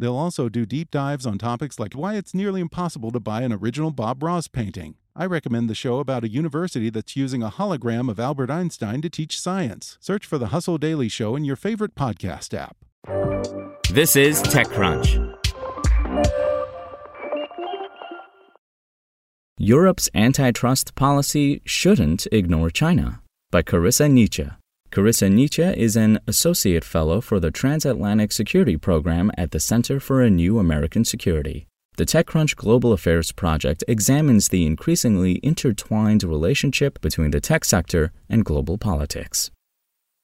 They'll also do deep dives on topics like why it's nearly impossible to buy an original Bob Ross painting. I recommend the show about a university that's using a hologram of Albert Einstein to teach science. Search for the Hustle Daily Show in your favorite podcast app. This is TechCrunch. Europe's antitrust policy shouldn't ignore China by Carisa Nietsche. Carisa Nietsche is an associate fellow for the Transatlantic Security Program at the Center for a New American Security. The TechCrunch Global Affairs Project examines the increasingly intertwined relationship between the tech sector and global politics.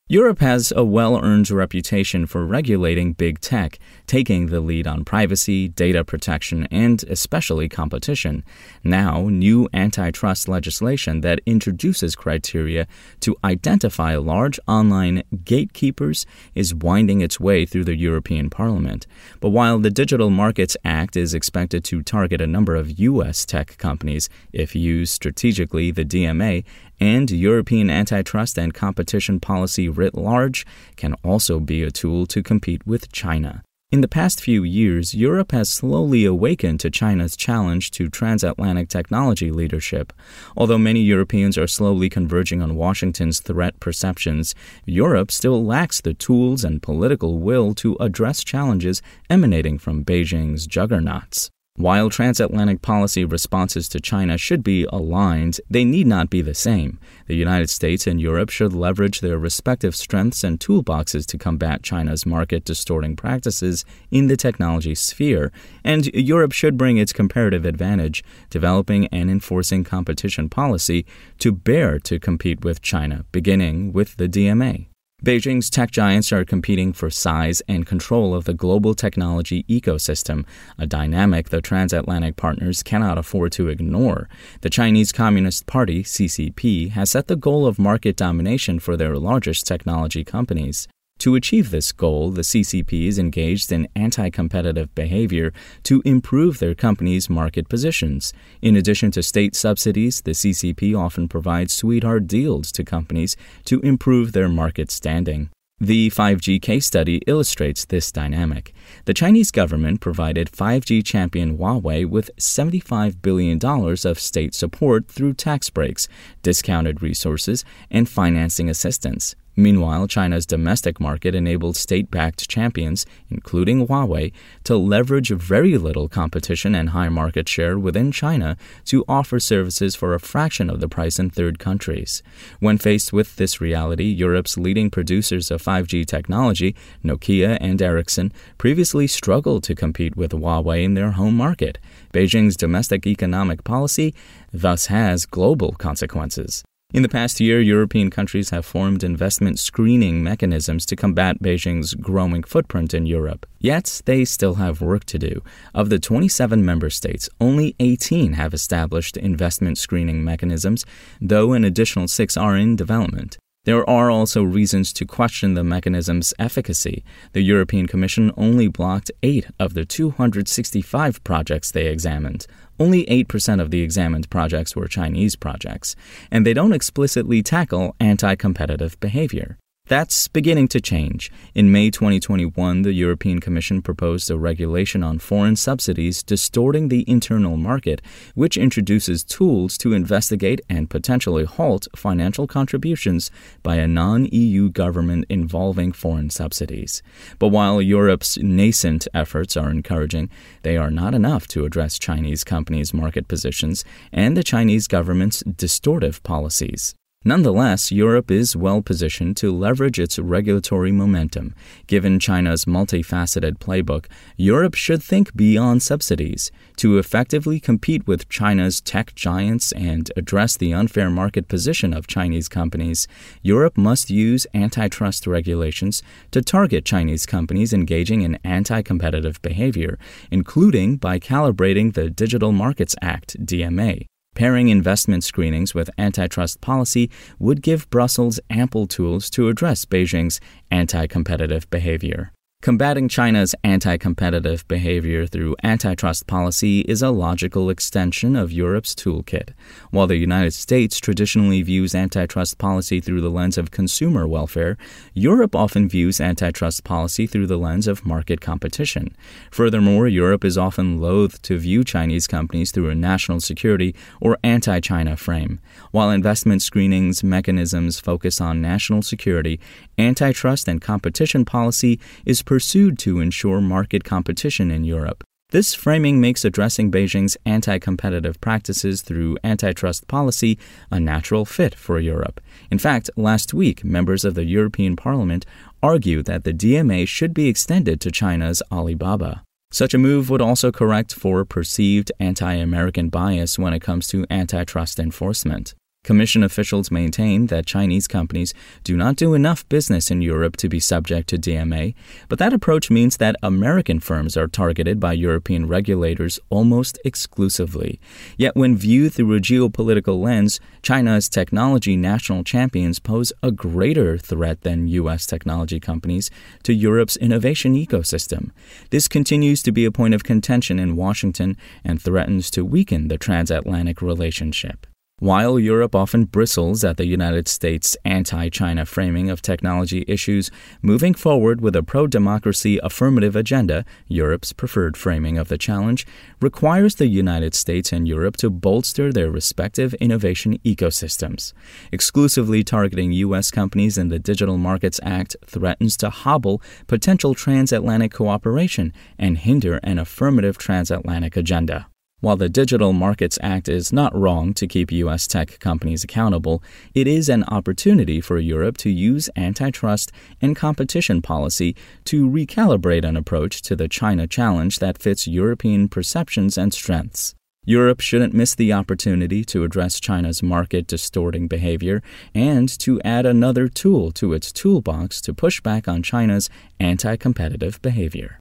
Europe has a well earned reputation for regulating big tech, taking the lead on privacy, data protection, and especially competition. Now, new antitrust legislation that introduces criteria to identify large online gatekeepers is winding its way through the European Parliament. But while the Digital Markets Act is expected to target a number of U.S. tech companies, if used strategically, the DMA and European antitrust and competition policy writ large can also be a tool to compete with China. In the past few years, Europe has slowly awakened to China's challenge to transatlantic technology leadership. Although many Europeans are slowly converging on Washington's threat perceptions, Europe still lacks the tools and political will to address challenges emanating from Beijing's juggernauts. While transatlantic policy responses to China should be aligned, they need not be the same. The United States and Europe should leverage their respective strengths and toolboxes to combat China's market distorting practices in the technology sphere, and Europe should bring its comparative advantage, developing and enforcing competition policy, to bear to compete with China, beginning with the DMA. Beijing's tech giants are competing for size and control of the global technology ecosystem, a dynamic the transatlantic partners cannot afford to ignore. The Chinese Communist Party, CCP, has set the goal of market domination for their largest technology companies. To achieve this goal, the CCP is engaged in anti competitive behavior to improve their company's market positions. In addition to state subsidies, the CCP often provides sweetheart deals to companies to improve their market standing. The 5G case study illustrates this dynamic. The Chinese government provided 5G champion Huawei with $75 billion of state support through tax breaks, discounted resources, and financing assistance. Meanwhile, China's domestic market enabled state backed champions, including Huawei, to leverage very little competition and high market share within China to offer services for a fraction of the price in third countries. When faced with this reality, Europe's leading producers of 5G technology, Nokia and Ericsson, previously struggled to compete with Huawei in their home market. Beijing's domestic economic policy thus has global consequences. In the past year, European countries have formed investment screening mechanisms to combat Beijing's growing footprint in Europe. Yet, they still have work to do. Of the 27 member states, only 18 have established investment screening mechanisms, though an additional six are in development. There are also reasons to question the mechanism's efficacy. The European Commission only blocked eight of the 265 projects they examined. Only 8% of the examined projects were Chinese projects, and they don't explicitly tackle anti competitive behavior. That's beginning to change. In May 2021, the European Commission proposed a regulation on foreign subsidies distorting the internal market, which introduces tools to investigate and potentially halt financial contributions by a non EU government involving foreign subsidies. But while Europe's nascent efforts are encouraging, they are not enough to address Chinese companies' market positions and the Chinese government's distortive policies. Nonetheless, Europe is well positioned to leverage its regulatory momentum. Given China's multifaceted playbook, Europe should think beyond subsidies. To effectively compete with China's tech giants and address the unfair market position of Chinese companies, Europe must use antitrust regulations to target Chinese companies engaging in anti competitive behavior, including by calibrating the Digital Markets Act, DMA. Pairing investment screenings with antitrust policy would give Brussels ample tools to address Beijing's anti competitive behavior. Combating China's anti competitive behavior through antitrust policy is a logical extension of Europe's toolkit. While the United States traditionally views antitrust policy through the lens of consumer welfare, Europe often views antitrust policy through the lens of market competition. Furthermore, Europe is often loath to view Chinese companies through a national security or anti China frame. While investment screenings mechanisms focus on national security, antitrust and competition policy is pursued to ensure market competition in Europe. This framing makes addressing Beijing's anti competitive practices through antitrust policy a natural fit for Europe. In fact, last week, members of the European Parliament argued that the DMA should be extended to China's Alibaba. Such a move would also correct for perceived anti American bias when it comes to antitrust enforcement. Commission officials maintain that Chinese companies do not do enough business in Europe to be subject to DMA, but that approach means that American firms are targeted by European regulators almost exclusively. Yet, when viewed through a geopolitical lens, China's technology national champions pose a greater threat than U.S. technology companies to Europe's innovation ecosystem. This continues to be a point of contention in Washington and threatens to weaken the transatlantic relationship. While Europe often bristles at the United States' anti China framing of technology issues, moving forward with a pro democracy affirmative agenda, Europe's preferred framing of the challenge, requires the United States and Europe to bolster their respective innovation ecosystems. Exclusively targeting U.S. companies in the Digital Markets Act threatens to hobble potential transatlantic cooperation and hinder an affirmative transatlantic agenda. While the Digital Markets Act is not wrong to keep U.S. tech companies accountable, it is an opportunity for Europe to use antitrust and competition policy to recalibrate an approach to the China challenge that fits European perceptions and strengths. Europe shouldn't miss the opportunity to address China's market distorting behavior and to add another tool to its toolbox to push back on China's anti competitive behavior.